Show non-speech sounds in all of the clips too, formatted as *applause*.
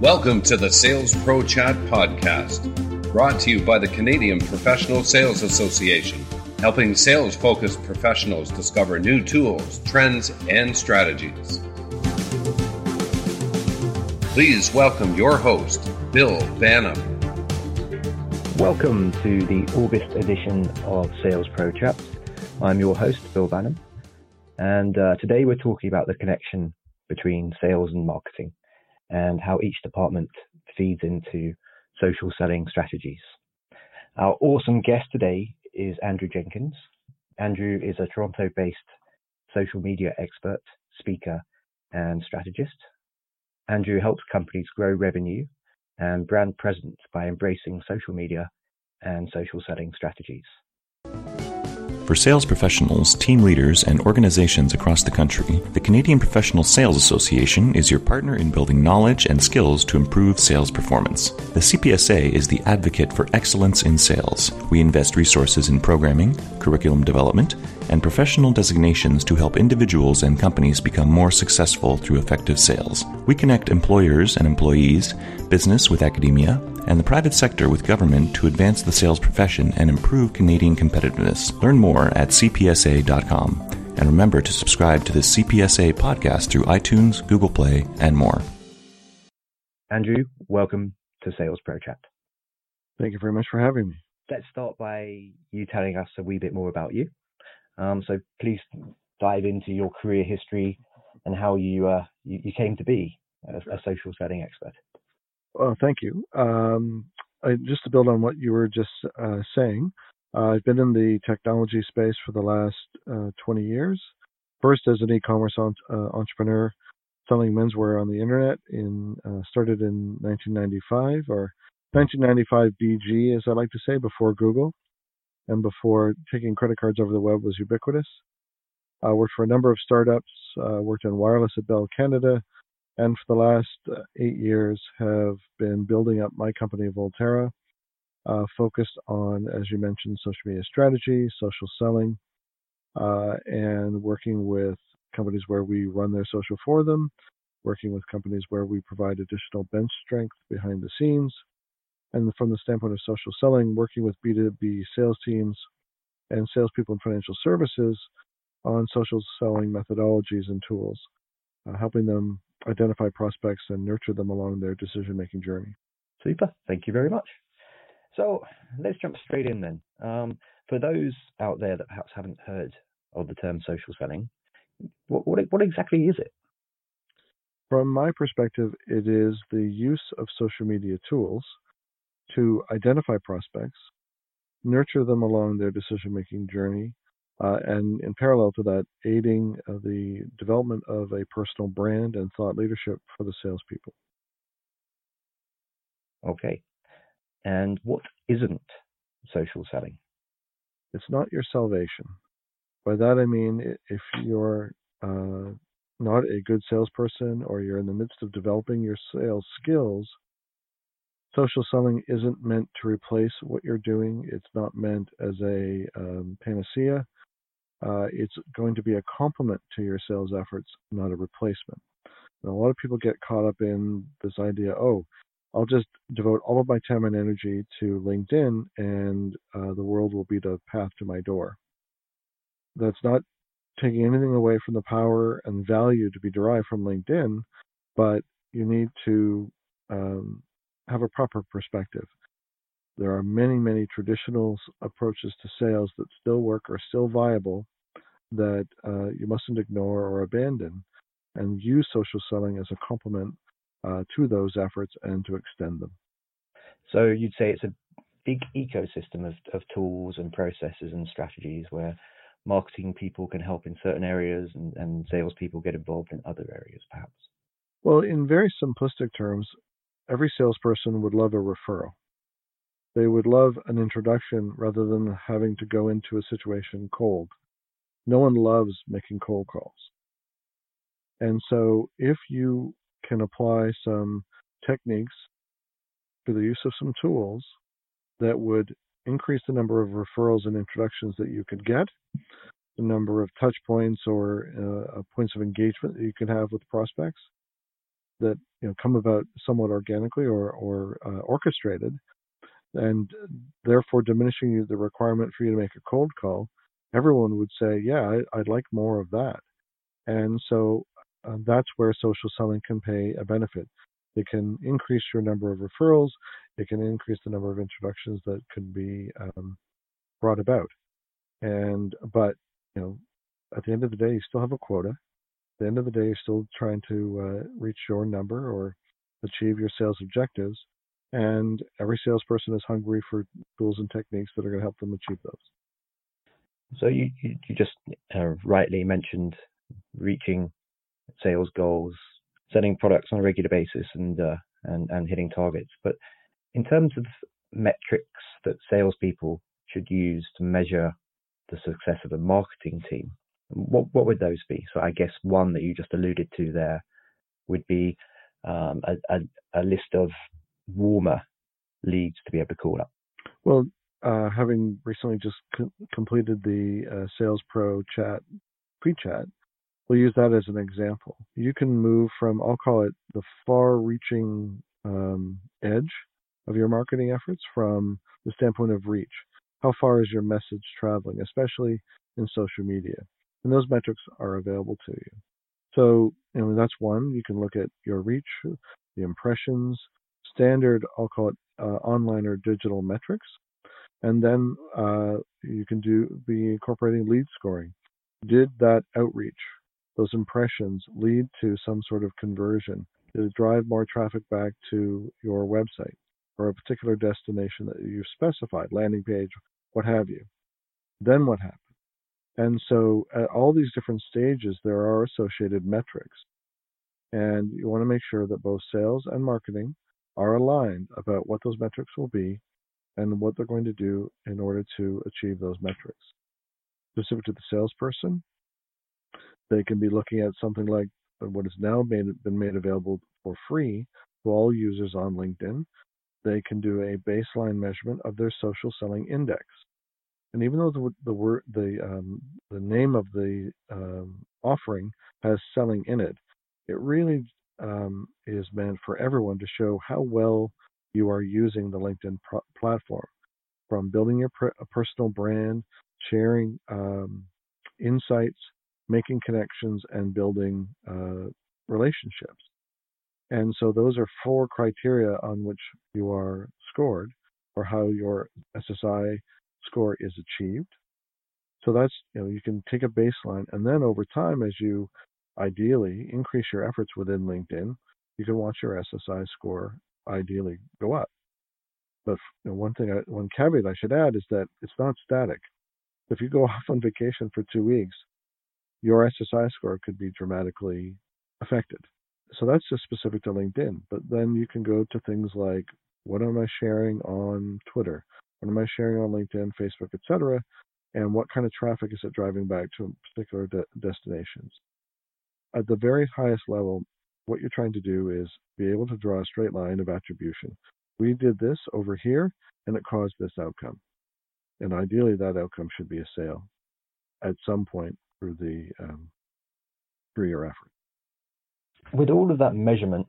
Welcome to the Sales Pro Chat podcast, brought to you by the Canadian Professional Sales Association, helping sales focused professionals discover new tools, trends, and strategies. Please welcome your host, Bill Banham. Welcome to the August edition of Sales Pro Chat. I'm your host, Bill Banham, and uh, today we're talking about the connection between sales and marketing and how each department feeds into social selling strategies. Our awesome guest today is Andrew Jenkins. Andrew is a Toronto based social media expert, speaker, and strategist. Andrew helps companies grow revenue and brand presence by embracing social media and social selling strategies. For sales professionals, team leaders, and organizations across the country, the Canadian Professional Sales Association is your partner in building knowledge and skills to improve sales performance. The CPSA is the advocate for excellence in sales. We invest resources in programming, curriculum development, and professional designations to help individuals and companies become more successful through effective sales. We connect employers and employees, business with academia, and the private sector with government to advance the sales profession and improve Canadian competitiveness. Learn more at cpsa.com. And remember to subscribe to the CPSA podcast through iTunes, Google Play, and more. Andrew, welcome to Sales Pro Chat. Thank you very much for having me. Let's start by you telling us a wee bit more about you. Um, so please dive into your career history and how you uh, you, you, came to be a, a social selling expert. Well, thank you. Um, I, just to build on what you were just uh, saying, uh, I've been in the technology space for the last uh, 20 years. First as an e-commerce on, uh, entrepreneur, selling menswear on the internet. In uh, started in 1995 or 1995 BG, as I like to say, before Google, and before taking credit cards over the web was ubiquitous. I worked for a number of startups. Uh, worked in wireless at Bell Canada, and for the last uh, eight years have been building up my company Volterra, uh, focused on, as you mentioned, social media strategy, social selling, uh, and working with companies where we run their social for them, working with companies where we provide additional bench strength behind the scenes, and from the standpoint of social selling, working with B2B sales teams and salespeople in financial services on social selling methodologies and tools, uh, helping them identify prospects and nurture them along their decision making journey. Super. Thank you very much. So let's jump straight in then. Um, for those out there that perhaps haven't heard of the term social selling, what, what, what exactly is it? From my perspective, it is the use of social media tools to identify prospects, nurture them along their decision making journey, uh, and in parallel to that, aiding uh, the development of a personal brand and thought leadership for the salespeople. Okay. And what isn't social selling? It's not your salvation. By that I mean, if you're uh, not a good salesperson or you're in the midst of developing your sales skills, social selling isn't meant to replace what you're doing. It's not meant as a um, panacea. Uh, it's going to be a complement to your sales efforts, not a replacement. And a lot of people get caught up in this idea oh, I'll just devote all of my time and energy to LinkedIn, and uh, the world will be the path to my door. That's not taking anything away from the power and value to be derived from LinkedIn, but you need to um, have a proper perspective. There are many, many traditional approaches to sales that still work, are still viable, that uh, you mustn't ignore or abandon, and use social selling as a complement uh, to those efforts and to extend them. So you'd say it's a big ecosystem of, of tools and processes and strategies where marketing people can help in certain areas and, and salespeople get involved in other areas, perhaps. Well, in very simplistic terms, every salesperson would love a referral. They would love an introduction rather than having to go into a situation cold. No one loves making cold calls. And so if you can apply some techniques through the use of some tools that would increase the number of referrals and introductions that you could get, the number of touch points or uh, points of engagement that you can have with prospects, that you know come about somewhat organically or or uh, orchestrated, and therefore diminishing the requirement for you to make a cold call, everyone would say, "Yeah, I, would like more of that." And so uh, that's where social selling can pay a benefit. It can increase your number of referrals. It can increase the number of introductions that can be um, brought about. And but you know, at the end of the day, you still have a quota. At the end of the day, you're still trying to uh, reach your number or achieve your sales objectives. And every salesperson is hungry for tools and techniques that are going to help them achieve those. So you you, you just uh, rightly mentioned reaching sales goals, selling products on a regular basis, and uh, and and hitting targets. But in terms of metrics that salespeople should use to measure the success of a marketing team, what what would those be? So I guess one that you just alluded to there would be um, a, a, a list of warmer leads to be able to call up. Well, uh, having recently just co- completed the uh, Sales Pro chat pre-chat, we'll use that as an example. You can move from, I'll call it the far reaching um, edge of your marketing efforts from the standpoint of reach. How far is your message traveling, especially in social media? And those metrics are available to you. So, you know, that's one. You can look at your reach, the impressions, standard, I'll call it uh, online or digital metrics. And then uh, you can do be incorporating lead scoring. Did that outreach those impressions lead to some sort of conversion to drive more traffic back to your website or a particular destination that you've specified, landing page, what have you. Then what happens? And so at all these different stages, there are associated metrics. And you want to make sure that both sales and marketing are aligned about what those metrics will be and what they're going to do in order to achieve those metrics. Specific to the salesperson, they can be looking at something like what has now made, been made available for free to all users on LinkedIn. They can do a baseline measurement of their social selling index. And even though the the word the um, the name of the um, offering has selling in it, it really um, is meant for everyone to show how well you are using the LinkedIn platform, from building your pr- personal brand, sharing um, insights, making connections and building uh, relationships. And so those are four criteria on which you are scored or how your SSI score is achieved. So that's, you know, you can take a baseline and then over time, as you ideally increase your efforts within LinkedIn, you can watch your SSI score ideally go up. But you know, one thing, I, one caveat I should add is that it's not static. If you go *laughs* off on vacation for two weeks, your SSI score could be dramatically affected. So that's just specific to LinkedIn. But then you can go to things like what am I sharing on Twitter? What am I sharing on LinkedIn, Facebook, etc.? And what kind of traffic is it driving back to particular de- destinations? At the very highest level, what you're trying to do is be able to draw a straight line of attribution. We did this over here, and it caused this outcome. And ideally, that outcome should be a sale at some point through the um, through your effort. With all of that measurement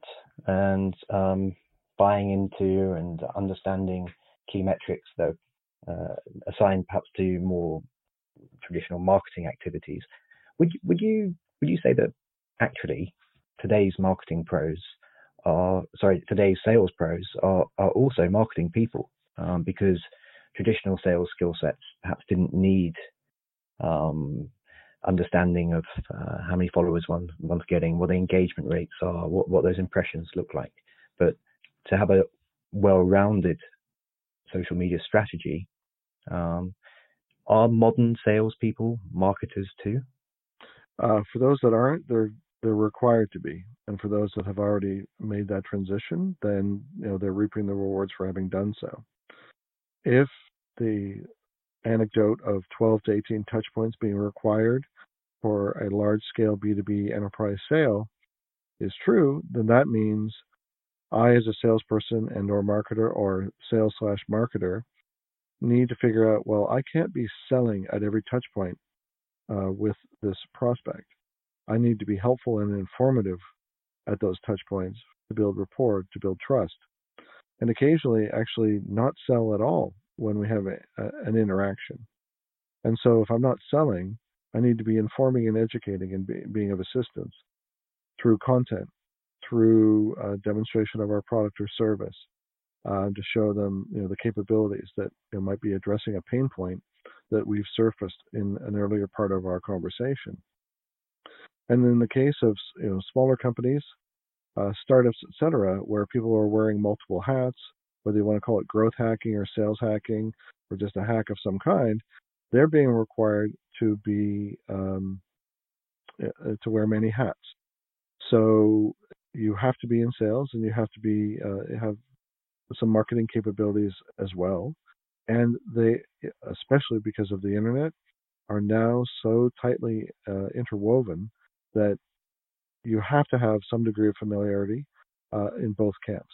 and um, buying into and understanding key metrics that uh, assigned perhaps to more traditional marketing activities, would would you would you say that actually today's marketing pros are sorry today's sales pros are are also marketing people um, because traditional sales skill sets perhaps didn't need um, understanding of uh, how many followers one one's getting, what the engagement rates are, what what those impressions look like. But to have a well-rounded social media strategy, um, are modern salespeople marketers too? Uh, for those that aren't, they're they're required to be, and for those that have already made that transition, then you know they're reaping the rewards for having done so. If the anecdote of 12 to 18 touch points being required for a large scale B2B enterprise sale is true, then that means I, as a salesperson and or marketer or sales slash marketer, need to figure out, well, I can't be selling at every touch point uh, with this prospect. I need to be helpful and informative at those touch points to build rapport, to build trust, and occasionally actually not sell at all when we have a, a, an interaction. And so if I'm not selling, I need to be informing and educating and be, being of assistance through content, through a demonstration of our product or service, uh, to show them you know the capabilities that you know, might be addressing a pain point that we've surfaced in an earlier part of our conversation. And in the case of you know smaller companies, uh, startups, etc., where people are wearing multiple hats, whether you want to call it growth hacking or sales hacking or just a hack of some kind, they're being required to be um, uh, to wear many hats. So you have to be in sales and you have to be uh, have some marketing capabilities as well. And they, especially because of the internet, are now so tightly uh, interwoven that you have to have some degree of familiarity uh, in both camps.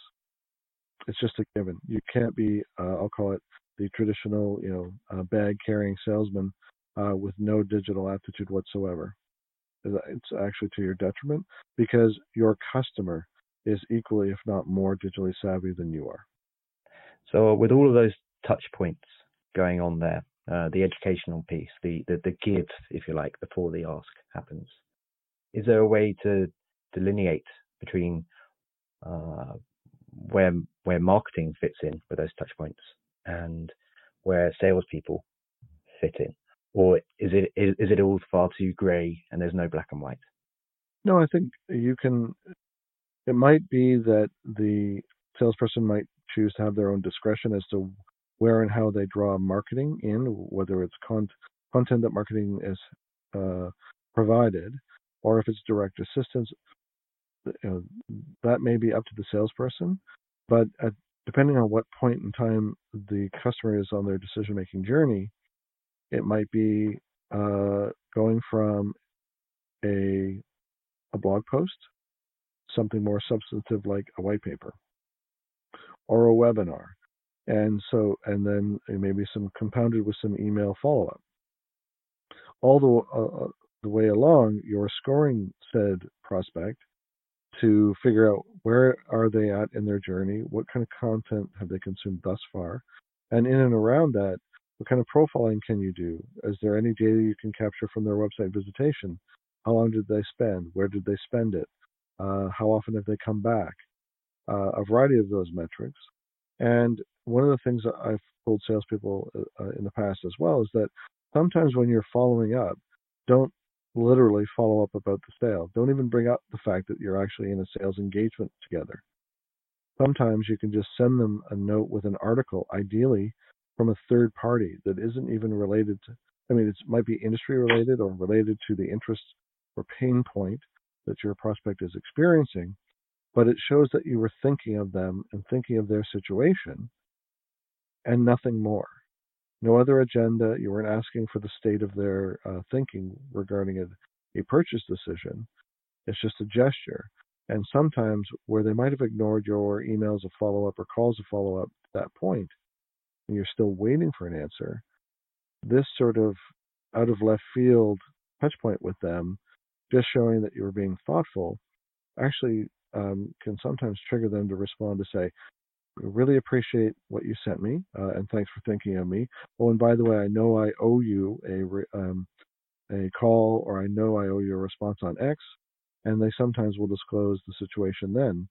It's just a given. You can't be, uh, I'll call it the traditional, you know, uh, bag carrying salesman uh, with no digital aptitude whatsoever. It's actually to your detriment because your customer is equally, if not more, digitally savvy than you are. So, with all of those touch points going on there, uh, the educational piece, the, the, the give, if you like, before the ask happens, is there a way to delineate between uh, where where marketing fits in with those touch points and where salespeople fit in, or is it is, is it all far too grey and there's no black and white? No, I think you can. It might be that the salesperson might choose to have their own discretion as to where and how they draw marketing in, whether it's con- content that marketing is uh, provided, or if it's direct assistance. You know, that may be up to the salesperson, but at, depending on what point in time the customer is on their decision-making journey, it might be uh, going from a a blog post, something more substantive like a white paper, or a webinar. And so, and then maybe some compounded with some email follow up. All the, uh, uh, the way along, you're scoring said prospect to figure out where are they at in their journey, what kind of content have they consumed thus far, and in and around that, what kind of profiling can you do? Is there any data you can capture from their website visitation? How long did they spend? Where did they spend it? Uh, how often have they come back? uh, a variety of those metrics. And one of the things that I've told salespeople uh, uh, in the past as well is that sometimes when you're following up, don't literally follow up about the sale. Don't even bring up the fact that you're actually in a sales engagement together. Sometimes you can just send them a note with an article, ideally from a third party that isn't even related to, I mean, it might be industry related or related to the interest or pain point that your prospect is experiencing, but it shows that you were thinking of them and thinking of their situation and nothing more. No other agenda. You weren't asking for the state of their uh, thinking regarding a, a purchase decision. It's just a gesture. And sometimes where they might have ignored your emails of follow up or calls of follow up at that point, and you're still waiting for an answer, this sort of out of left field touch point with them, just showing that you were being thoughtful, actually um, can sometimes trigger them to respond to say, really appreciate what you sent me, uh, and thanks for thinking of me. Oh, and by the way, I know I owe you a um, a call, or I know I owe you a response on X, and they sometimes will disclose the situation then,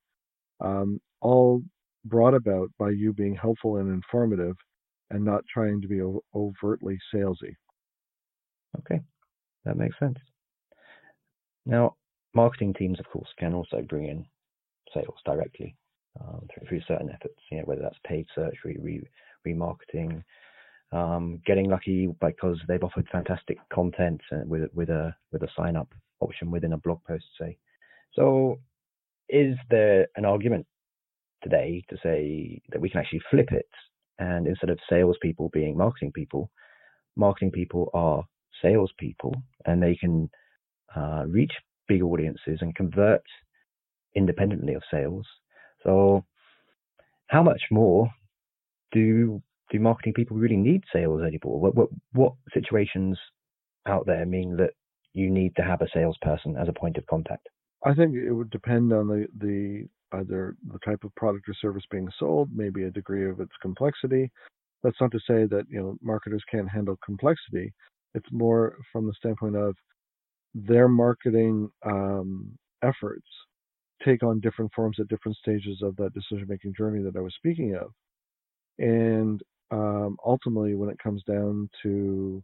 um, all brought about by you being helpful and informative, and not trying to be o- overtly salesy. Okay, that makes sense. Now, marketing teams, of course, can also bring in sales directly um, through, through, certain efforts, you know, whether that's paid search, re, re, remarketing, um, getting lucky because they've offered fantastic content uh, with with a with a sign up option within a blog post, say. So, is there an argument today to say that we can actually flip it, and instead of salespeople being marketing people, marketing people are salespeople, and they can uh, reach big audiences and convert independently of sales. So, how much more do do marketing people really need sales anymore? What what what situations out there mean that you need to have a salesperson as a point of contact? I think it would depend on the, the either the type of product or service being sold, maybe a degree of its complexity. That's not to say that you know marketers can't handle complexity. It's more from the standpoint of their marketing um, efforts take on different forms at different stages of that decision making journey that I was speaking of. And um, ultimately, when it comes down to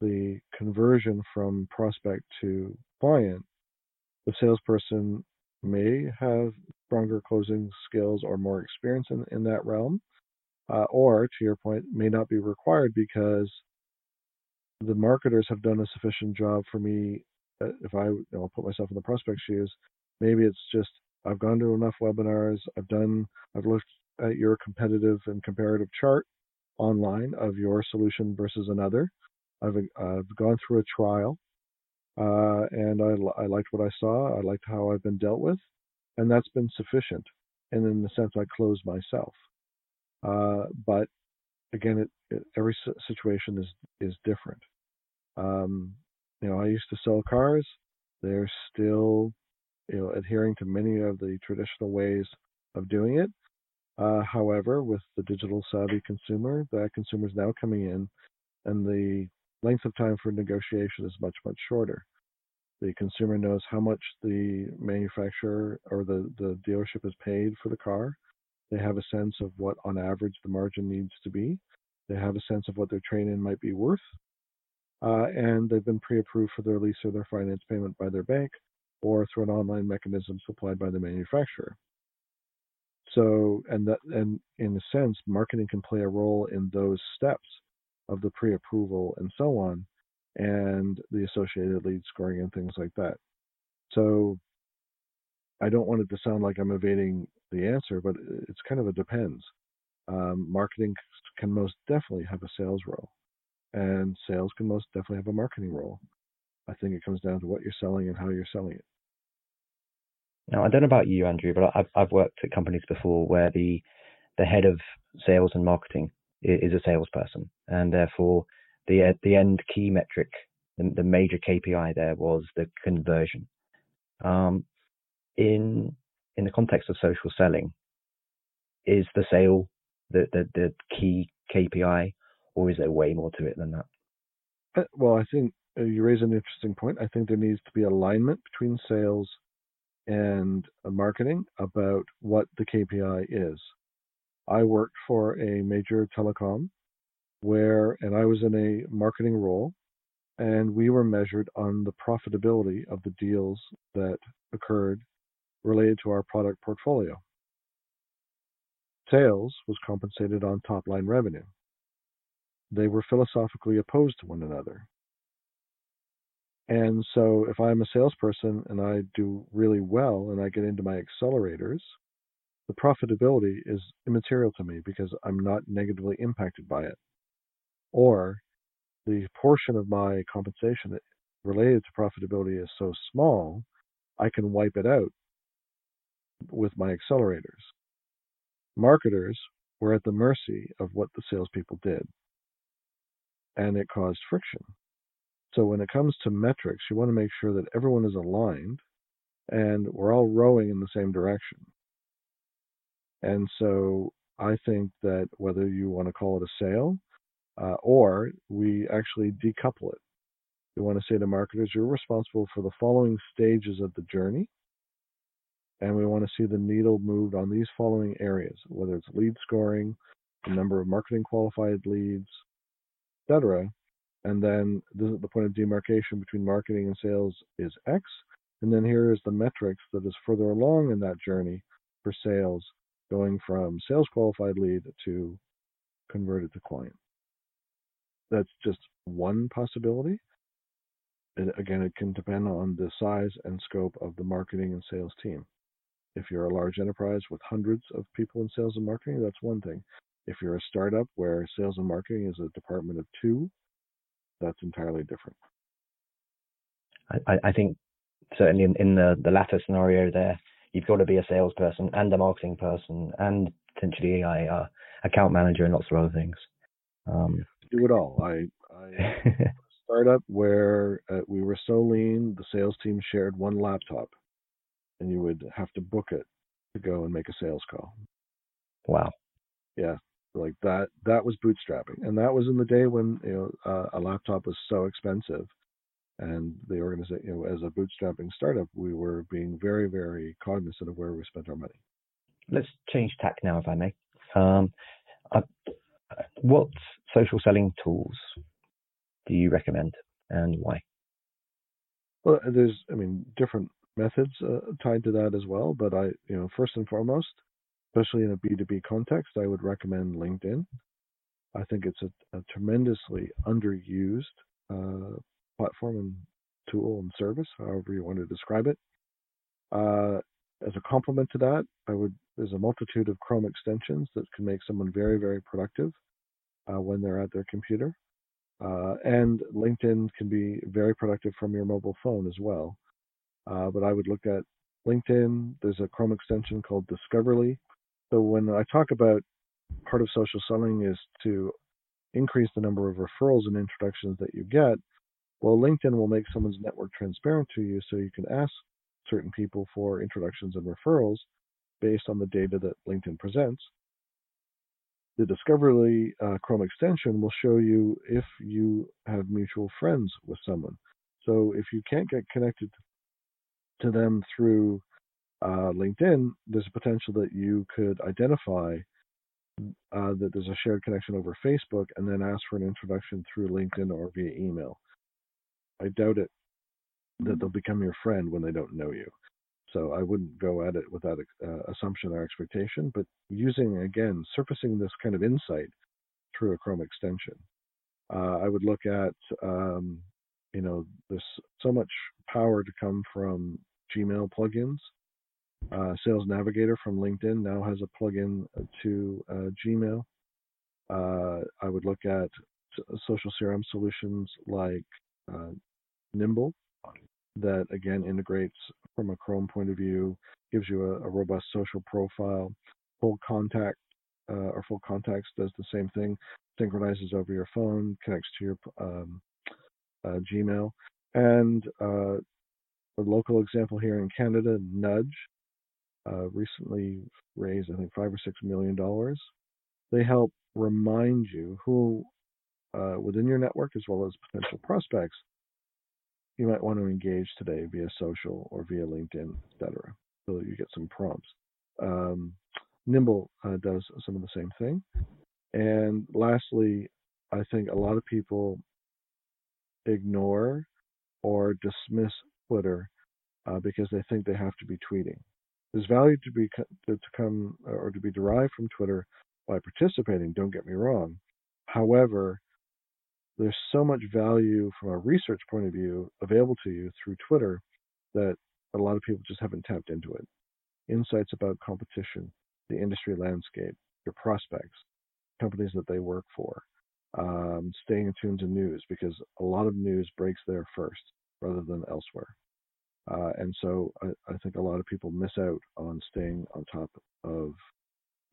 the conversion from prospect to client, the salesperson may have stronger closing skills or more experience in, in that realm, uh, or to your point, may not be required because the marketers have done a sufficient job for me. Uh, if I you know, put myself in the prospect shoes, maybe it's just I've gone to enough webinars, I've done, I've looked at your competitive and comparative chart online of your solution versus another. I've, I've gone through a trial uh, and I, I liked what I saw. I liked how I've been dealt with, and that's been sufficient. And in the sense, I closed myself. Uh, but again, it, it, every situation is is different. Um, you know, I used to sell cars. They're still, you know, adhering to many of the traditional ways of doing it. Uh, however, with the digital savvy consumer, that consumer is now coming in, and the length of time for negotiation is much, much shorter. The consumer knows how much the manufacturer or the, the dealership has paid for the car. They have a sense of what, on average, the margin needs to be. They have a sense of what their trade in might be worth. Uh, and they've been pre approved for their lease or their finance payment by their bank or through an online mechanism supplied by the manufacturer. So, and that, and in a sense, marketing can play a role in those steps of the pre-approval and so on, and the associated lead scoring and things like that. So I don't want it to sound like I'm evading the answer, but it's kind of a depends. Um, marketing can most definitely have a sales role, and sales can most definitely have a marketing role. I think it comes down to what you're selling and how you're selling it. Now, I don't know about you, Andrew, but I've I've worked at companies before where the the head of sales and marketing is a salesperson, and therefore the the end key metric, the, the major KPI there was the conversion. Um, in in the context of social selling, is the sale the, the, the key KPI, or is there way more to it than that? Uh, well, I think you raise an interesting point. I think there needs to be alignment between sales and uh, marketing about what the KPI is. I worked for a major telecom where, and I was in a marketing role, and we were measured on the profitability of the deals that occurred related to our product portfolio. Sales was compensated on top line revenue. They were philosophically opposed to one another. And so if I'm a salesperson and I do really well and I get into my accelerators, the profitability is immaterial to me because I'm not negatively impacted by it. Or the portion of my compensation related to profitability is so small, I can wipe it out with my accelerators. Marketers were at the mercy of what the salespeople did, and it caused friction. So when it comes to metrics, you want to make sure that everyone is aligned and we're all rowing in the same direction. And so I think that whether you want to call it a sale uh, or we actually decouple it, we want to say to marketers, you're responsible for the following stages of the journey. And we want to see the needle moved on these following areas, whether it's lead scoring, the number of marketing qualified leads, etc. And then this is the point of demarcation between marketing and sales is X. And then here is the metrics that is further along in that journey for sales going from sales qualified lead to converted to client. That's just one possibility. And again, it can depend on the size and scope of the marketing and sales team. If you're a large enterprise with hundreds of people in sales and marketing, that's one thing. If you're a startup where sales and marketing is a department of two, that's entirely different. I, I think certainly in, in the, the latter scenario there, you've got to be a salesperson and a marketing person and potentially a, a account manager and lots of other things. Um, Do it all. I, I *laughs* startup where uh, we were so lean, the sales team shared one laptop, and you would have to book it to go and make a sales call. Wow. Yeah, like that. That was bootstrapping, and that was in the day when you know uh, a laptop was so expensive, and the organization, you know, as a bootstrapping startup, we were being very, very cognizant of where we spent our money. Let's change tack now, if I may. Um, uh, what social selling tools do you recommend, and why? Well, there's, I mean, different methods uh, tied to that as well. But I, you know, first and foremost, especially in a B2B context, I would recommend LinkedIn. I think it's a, a tremendously underused uh, platform and tool and service, however you want to describe it. Uh, as a complement to that, I would there's a multitude of Chrome extensions that can make someone very, very productive uh, when they're at their computer. Uh, and LinkedIn can be very productive from your mobile phone as well. Uh, but I would look at LinkedIn. There's a Chrome extension called Discoverly. So when I talk about part of social selling is to increase the number of referrals and introductions that you get, well, LinkedIn will make someone's network transparent to you so you can ask certain people for introductions and referrals based on the data that LinkedIn presents. The Discoverly uh, Chrome extension will show you if you have mutual friends with someone. So if you can't get connected to them through uh, LinkedIn, there's a potential that you could identify uh, that there's a shared connection over Facebook and then ask for an introduction through LinkedIn or via email. I doubt it that they'll become your friend when they don't know you. So I wouldn't go at it without uh, assumption or expectation, but using, again, surfacing this kind of insight through a Chrome extension. Uh, I would look at, um, you know, there's so much power to come from Gmail plugins. Uh, Sales Navigator from LinkedIn now has a plugin to uh, Gmail. Uh, I would look at social CRM solutions like uh, Nimble that again integrates from a Chrome point of view, gives you a, a robust social profile. Full contact uh, or full contacts does the same thing, synchronizes over your phone, connects to your um, uh, Gmail, and a local example here in Canada, Nudge, uh, recently raised I think five or six million dollars. They help remind you who uh, within your network as well as potential prospects you might want to engage today via social or via LinkedIn, etc. So you get some prompts. Um, Nimble uh, does some of the same thing. And lastly, I think a lot of people ignore or dismiss Twitter uh, because they think they have to be tweeting. There's value to be to come or to be derived from Twitter by participating. Don't get me wrong. However, there's so much value from a research point of view available to you through Twitter that a lot of people just haven't tapped into it. Insights about competition, the industry landscape, your prospects, companies that they work for, um, staying attuned to news because a lot of news breaks there first rather than elsewhere. Uh, and so I, I, think a lot of people miss out on staying on top of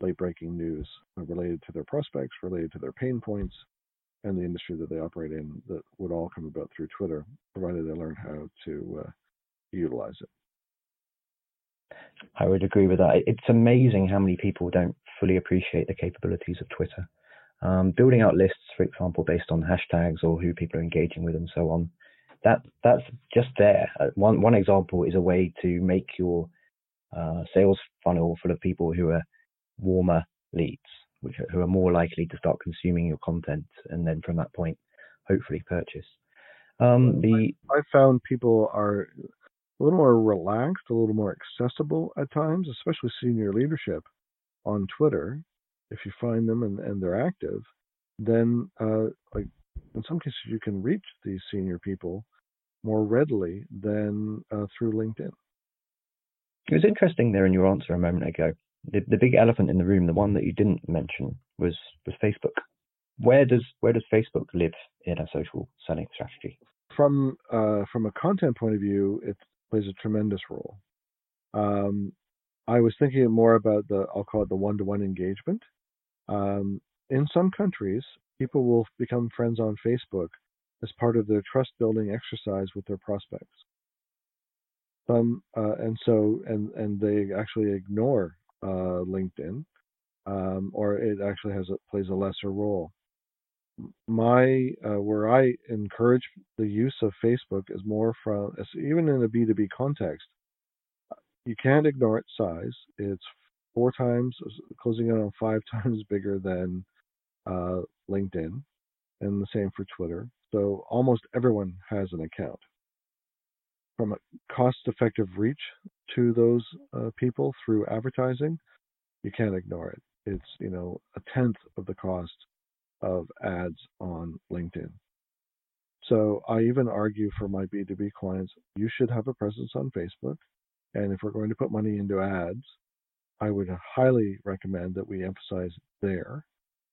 late breaking news related to their prospects, related to their pain points, and the industry that they operate in that would all come about through Twitter, provided they learn how to uh, utilize it. I would agree with that. It's amazing how many people don't fully appreciate the capabilities of Twitter. Um, building out lists, for example, based on hashtags or who people are engaging with and so on, that that's just there. Uh, one one example is a way to make your uh, sales funnel full of people who are warmer leads which who are more likely to start consuming your content and then from that point hopefully purchase. Um, the I, I found people are a little more relaxed, a little more accessible at times, especially senior leadership on Twitter. If you find them and, and they're active, then uh, like in some cases you can reach these senior people more readily than uh, through LinkedIn. It was interesting there in your answer a moment ago the, the big elephant in the room, the one that you didn't mention, was was Facebook. Where does where does Facebook live in a social selling strategy? From uh, from a content point of view, it plays a tremendous role. Um, I was thinking more about the I'll call it the one to one engagement. Um, in some countries, people will become friends on Facebook as part of their trust building exercise with their prospects. Some uh, and so and and they actually ignore uh, LinkedIn, um, or it actually has a, plays a lesser role. My uh, where I encourage the use of Facebook is more from even in a B two B context. You can't ignore its size. It's four times closing in on five *laughs* times bigger than uh, LinkedIn, and the same for Twitter. So almost everyone has an account. From a cost-effective reach to those uh, people through advertising, you can't ignore it. It's you know a tenth of the cost of ads on LinkedIn. So I even argue for my B2B clients, you should have a presence on Facebook. And if we're going to put money into ads, I would highly recommend that we emphasize there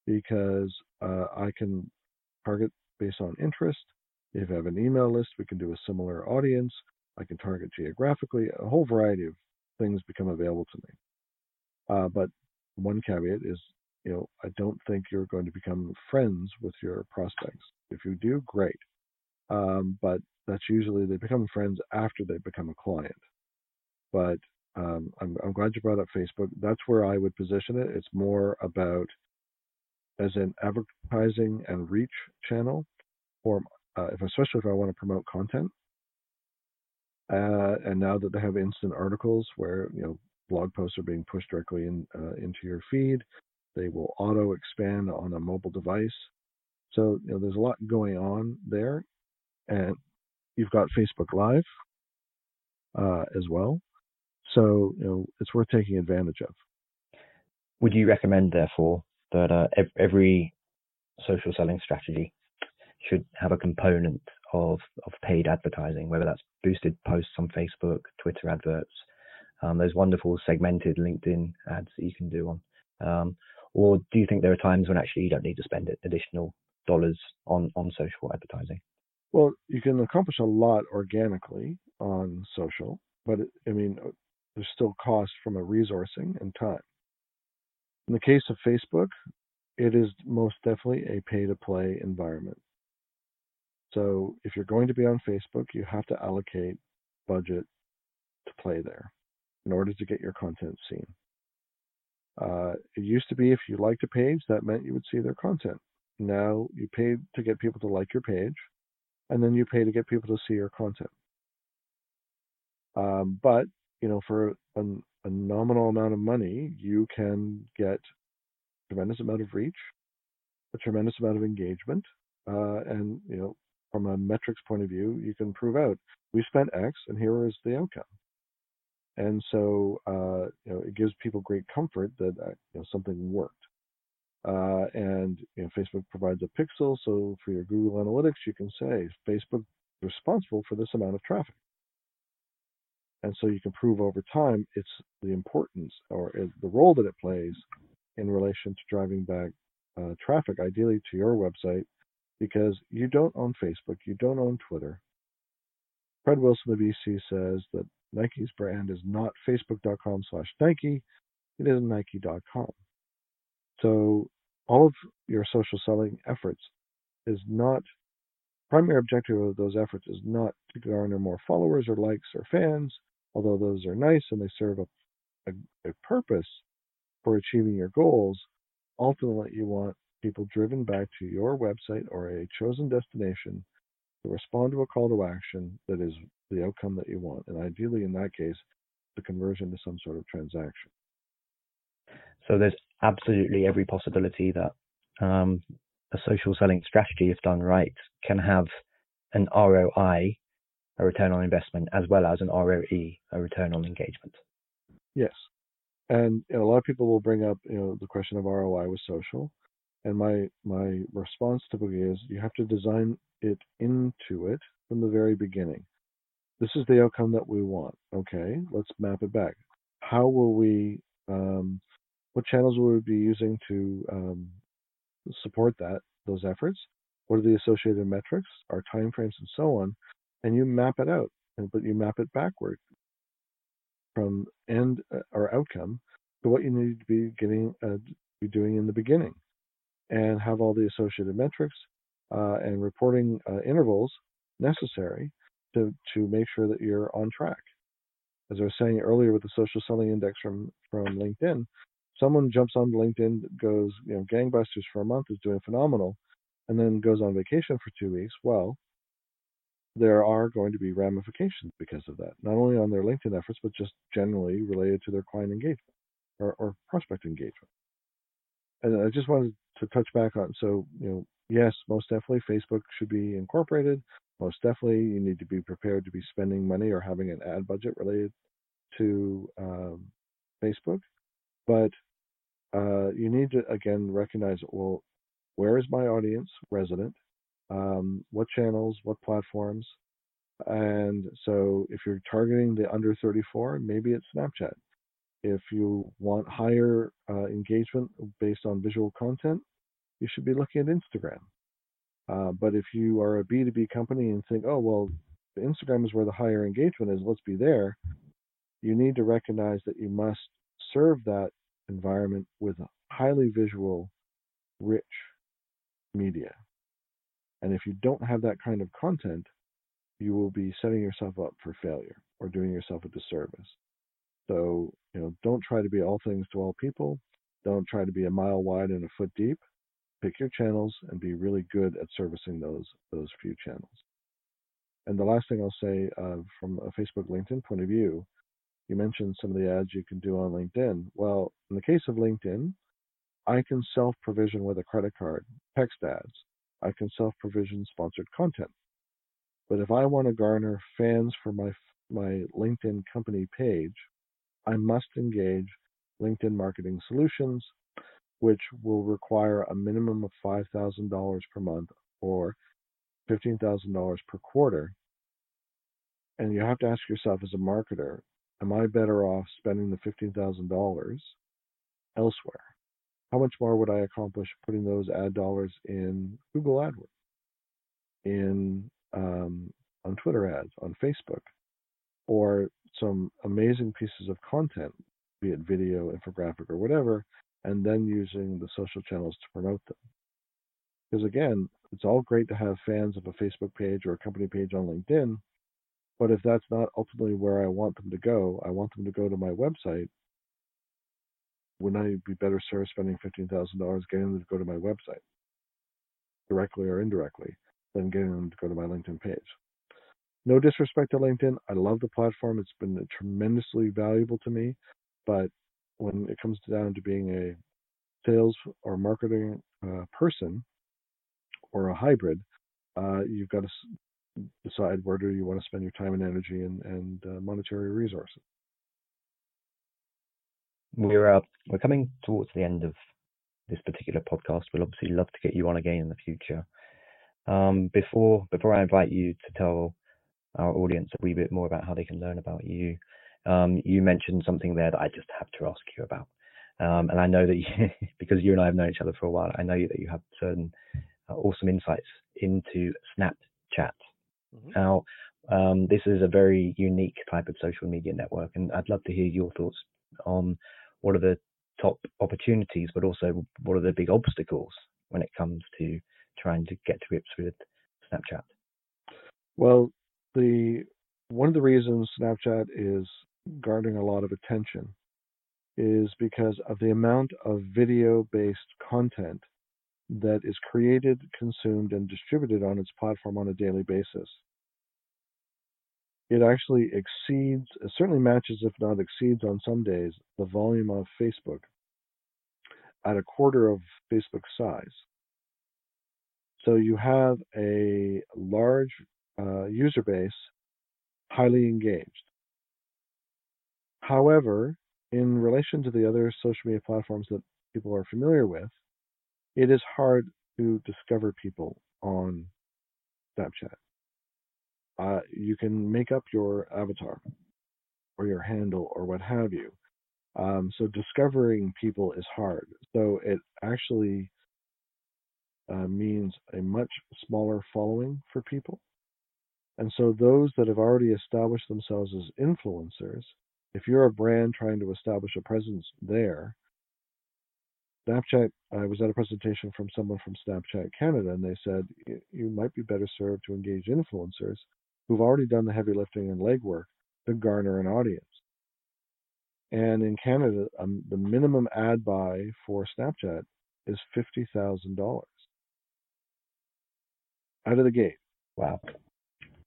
because uh, I can target based on interest. If I have an email list, we can do a similar audience. I can target geographically. A whole variety of things become available to me. Uh, but one caveat is, you know, I don't think you're going to become friends with your prospects. If you do, great. Um, but that's usually they become friends after they become a client. But um, I'm, I'm glad you brought up Facebook. That's where I would position it. It's more about as an advertising and reach channel, or uh, if especially if I want to promote content. Uh, and now that they have instant articles where you know blog posts are being pushed directly in uh, into your feed, they will auto expand on a mobile device. So you know there's a lot going on there, and you've got Facebook Live uh, as well. So you know it's worth taking advantage of. Would you recommend, therefore, that uh, every social selling strategy should have a component of, of paid advertising, whether that's boosted posts on Facebook, Twitter adverts, um, those wonderful segmented LinkedIn ads that you can do on. Um, or do you think there are times when actually you don't need to spend additional dollars on, on social advertising? Well, you can accomplish a lot organically on social, but I mean, uh, there's still cost from a resourcing and time. In the case of Facebook, it is most definitely a pay to play environment. So if you're going to be on Facebook, you have to allocate budget to play there in order to get your content seen. Uh, it used to be if you liked a page, that meant you would see their content. Now you pay to get people to like your page, and then you pay to get people to see your content. Um, but you know, for an a nominal amount of money, you can get a tremendous amount of reach, a tremendous amount of engagement, uh, and you know, from a metrics point of view, you can prove out we spent X, and here is the outcome. And so, uh, you know, it gives people great comfort that uh, you know something worked. Uh, and you know, Facebook provides a pixel, so for your Google Analytics, you can say Facebook responsible for this amount of traffic. And so you can prove over time it's the importance or the role that it plays in relation to driving back uh, traffic, ideally to your website, because you don't own Facebook, you don't own Twitter. Fred Wilson of AVC says that Nike's brand is not facebook.com slash Nike, it is nike.com. So all of your social selling efforts is not primary objective of those efforts is not to garner more followers or likes or fans although those are nice and they serve a, a, a purpose for achieving your goals, ultimately you want people driven back to your website or a chosen destination to respond to a call to action that is the outcome that you want. And ideally, in that case, the conversion to some sort of transaction. So there's absolutely every possibility that um, a social selling strategy, if done right, can have an ROI a return on investment as well as an ROE, a return on engagement. Yes. And you know, a lot of people will bring up, you know, the question of ROI with social. And my my response typically is you have to design it into it from the very beginning. This is the outcome that we want. Okay, let's map it back. How will we um, what channels will we be using to um, support that those efforts? What are the associated metrics, our timeframes, and so on? And you map it out, but you map it backward from end uh, or outcome to what you need to be getting uh, be doing in the beginning, and have all the associated metrics, uh, and reporting uh, intervals necessary to, to make sure that you're on track. As I was saying earlier with the social selling index from, from LinkedIn, someone jumps on LinkedIn, goes, you know, gangbusters for a month, is doing phenomenal, and then goes on vacation for two weeks. Well, there are going to be ramifications because of that, not only on their LinkedIn efforts, but just generally related to their client engagement or, or prospect engagement. And I just wanted to touch back on so, you know, yes, most definitely Facebook should be incorporated. Most definitely, you need to be prepared to be spending money or having an ad budget related to um, Facebook. But uh, you need to, again, recognize well, where is my audience resident? Um, what channels, what platforms. And so if you're targeting the under 34, maybe it's Snapchat. If you want higher uh, engagement based on visual content, you should be looking at Instagram. Uh, but if you are a B2B company and think, oh, well, Instagram is where the higher engagement is, let's be there, you need to recognize that you must serve that environment with highly visual, rich media. And if you don't have that kind of content, you will be setting yourself up for failure or doing yourself a disservice. So, you know, don't try to be all things to all people. Don't try to be a mile wide and a foot deep. Pick your channels and be really good at servicing those those few channels. And the last thing I'll say uh, from a Facebook LinkedIn point of view, you mentioned some of the ads you can do on LinkedIn. Well, in the case of LinkedIn, I can self provision with a credit card text ads I can self-provision sponsored content. But if I want to garner fans for my my LinkedIn company page, I must engage LinkedIn Marketing Solutions, which will require a minimum of $5,000 per month or $15,000 per quarter. And you have to ask yourself as a marketer, am I better off spending the $15,000 elsewhere? How much more would I accomplish putting those ad dollars in Google AdWords, in um, on Twitter ads, on Facebook, or some amazing pieces of content, be it video, infographic, or whatever, and then using the social channels to promote them. Because again, it's all great to have fans of a Facebook page or a company page on LinkedIn, but if that's not ultimately where I want them to go, I want them to go to my website wouldn't I be better served spending fifteen thousand dollars getting them to go to my website, directly or indirectly, than getting them to go to my LinkedIn page? No disrespect to LinkedIn, I love the platform. It's been tremendously valuable to me, but when it comes down to being a sales or marketing uh, person or a hybrid, uh, you've got to decide where do you want to spend your time and energy and, and uh, monetary resources we're uh, we're coming towards the end of this particular podcast. We'll obviously love to get you on again in the future. Um, before before I invite you to tell our audience a wee bit more about how they can learn about you, um, you mentioned something there that I just have to ask you about. Um, and I know that you, *laughs* because you and I have known each other for a while, I know that you have certain uh, awesome insights into Snapchat. Mm-hmm. Now, um, this is a very unique type of social media network, and I'd love to hear your thoughts on what are the top opportunities, but also what are the big obstacles when it comes to trying to get to grips with Snapchat? Well, the one of the reasons Snapchat is garnering a lot of attention is because of the amount of video-based content that is created, consumed, and distributed on its platform on a daily basis it actually exceeds, certainly matches, if not exceeds on some days, the volume of Facebook at a quarter of Facebook's size. So you have a large uh, user base, highly engaged. However, in relation to the other social media platforms that people are familiar with, it is hard to discover people on Snapchat uh, you can make up your avatar or your handle or what have you. Um, so discovering people is hard. So it actually uh, means a much smaller following for people. And so those that have already established themselves as influencers, if you're a brand trying to establish a presence there, Snapchat, I was at a presentation from someone from Snapchat Canada, and they said you might be better served to engage influencers who've already done the heavy lifting and legwork to garner an audience. And in Canada, um, the minimum ad buy for Snapchat is fifty thousand dollars out of the gate. Wow.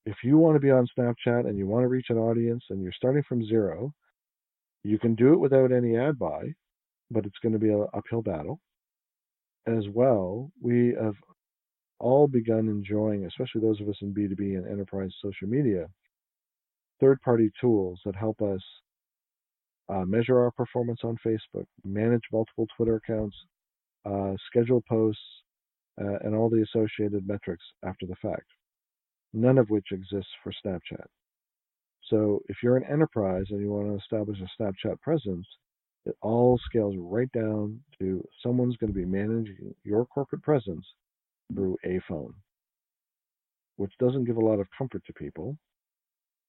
If you want to be on Snapchat and you want to reach an audience and you're starting from zero, you can do it without any ad buy, but it's going to be an uphill battle. As well, we have all begun enjoying, especially those of us in B2B and enterprise social media, third party tools that help us uh, measure our performance on Facebook, manage multiple Twitter accounts, uh, schedule posts, uh, and all the associated metrics after the fact, none of which exists for Snapchat. So if you're an enterprise and you want to establish a Snapchat presence, it all scales right down to someone's going to be managing your corporate presence through a phone, which doesn't give a lot of comfort to people.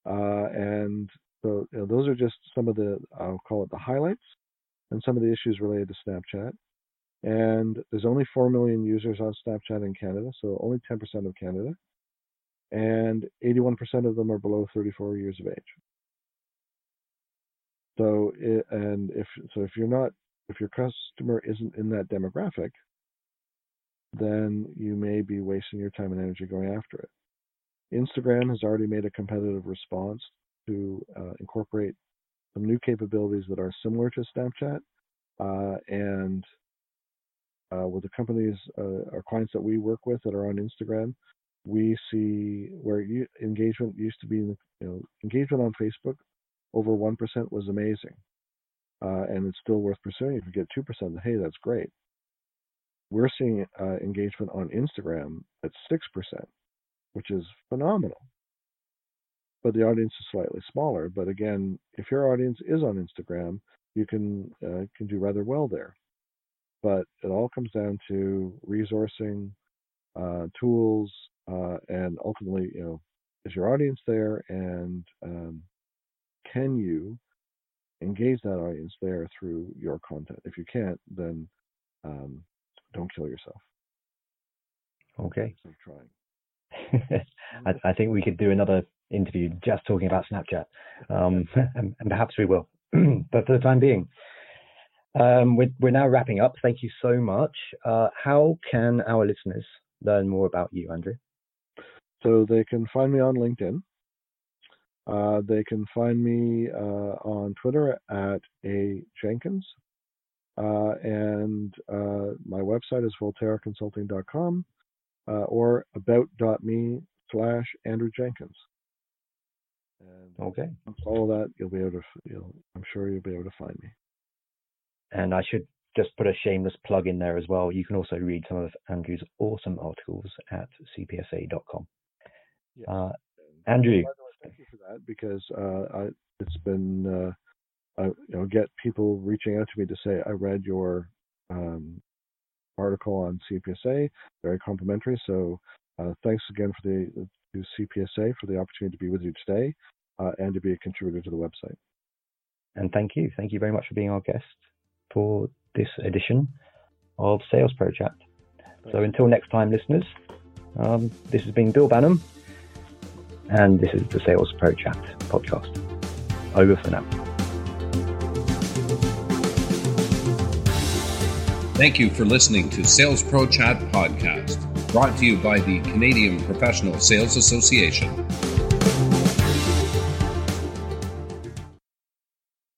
Uh, and so you know, those are just some of the, I'll call it the highlights and some of the issues related to Snapchat. And there's only 4 million users on Snapchat in Canada, so only 10% of Canada. And 81% of them are below 34 years of age. So, it, and if so, if you're not, if your customer isn't in that demographic, then you may be wasting your time and energy going after it. Instagram has already made a competitive response to uh, incorporate some new capabilities that are similar to Snapchat. Uh, and uh, with the companies, uh, our clients that we work with that are on Instagram, we see where you, engagement used to be, you know, engagement on Facebook over 1% was amazing. Uh, and it's still worth pursuing. If you get 2%, hey, that's great. We're seeing uh, engagement on Instagram at 6%, which is phenomenal but the audience is slightly smaller. But again, if your audience is on Instagram, you can uh, can do rather well there. But it all comes down to resourcing, uh, tools, uh, and ultimately, you know, is your audience there, and um, can you engage that audience there through your content? If you can't, then um, don't kill yourself. Okay. Keep trying. *laughs* I, I, think we could do another interview just talking about Snapchat, um, *laughs* and, and, perhaps we will. *clears throat* but for the time being, um, we're, we're, now wrapping up. Thank you so much. Uh, how can our listeners learn more about you, Andrew? So they can find me on LinkedIn. Uh, they can find me uh, on Twitter at a Jenkins. Uh, and uh, my website is voltaireconsulting.com uh, or about.me slash Andrew Jenkins. And okay. All that you'll be able to. You'll, I'm sure you'll be able to find me. And I should just put a shameless plug in there as well. You can also read some of Andrew's awesome articles at cpsa.com. Yes. Uh, Andrew. Way, thank you for that because uh, I, it's been uh, I, you know get people reaching out to me to say I read your um, article on CPSA, very complimentary. So uh, thanks again for the to CPSA for the opportunity to be with you today uh, and to be a contributor to the website. And thank you. Thank you very much for being our guest for this edition of Sales Pro Chat. So until next time, listeners, um, this has been Bill Banham, and this is the Sales Pro Chat podcast. Over for now. Thank you for listening to Sales Pro Chat Podcast, brought to you by the Canadian Professional Sales Association.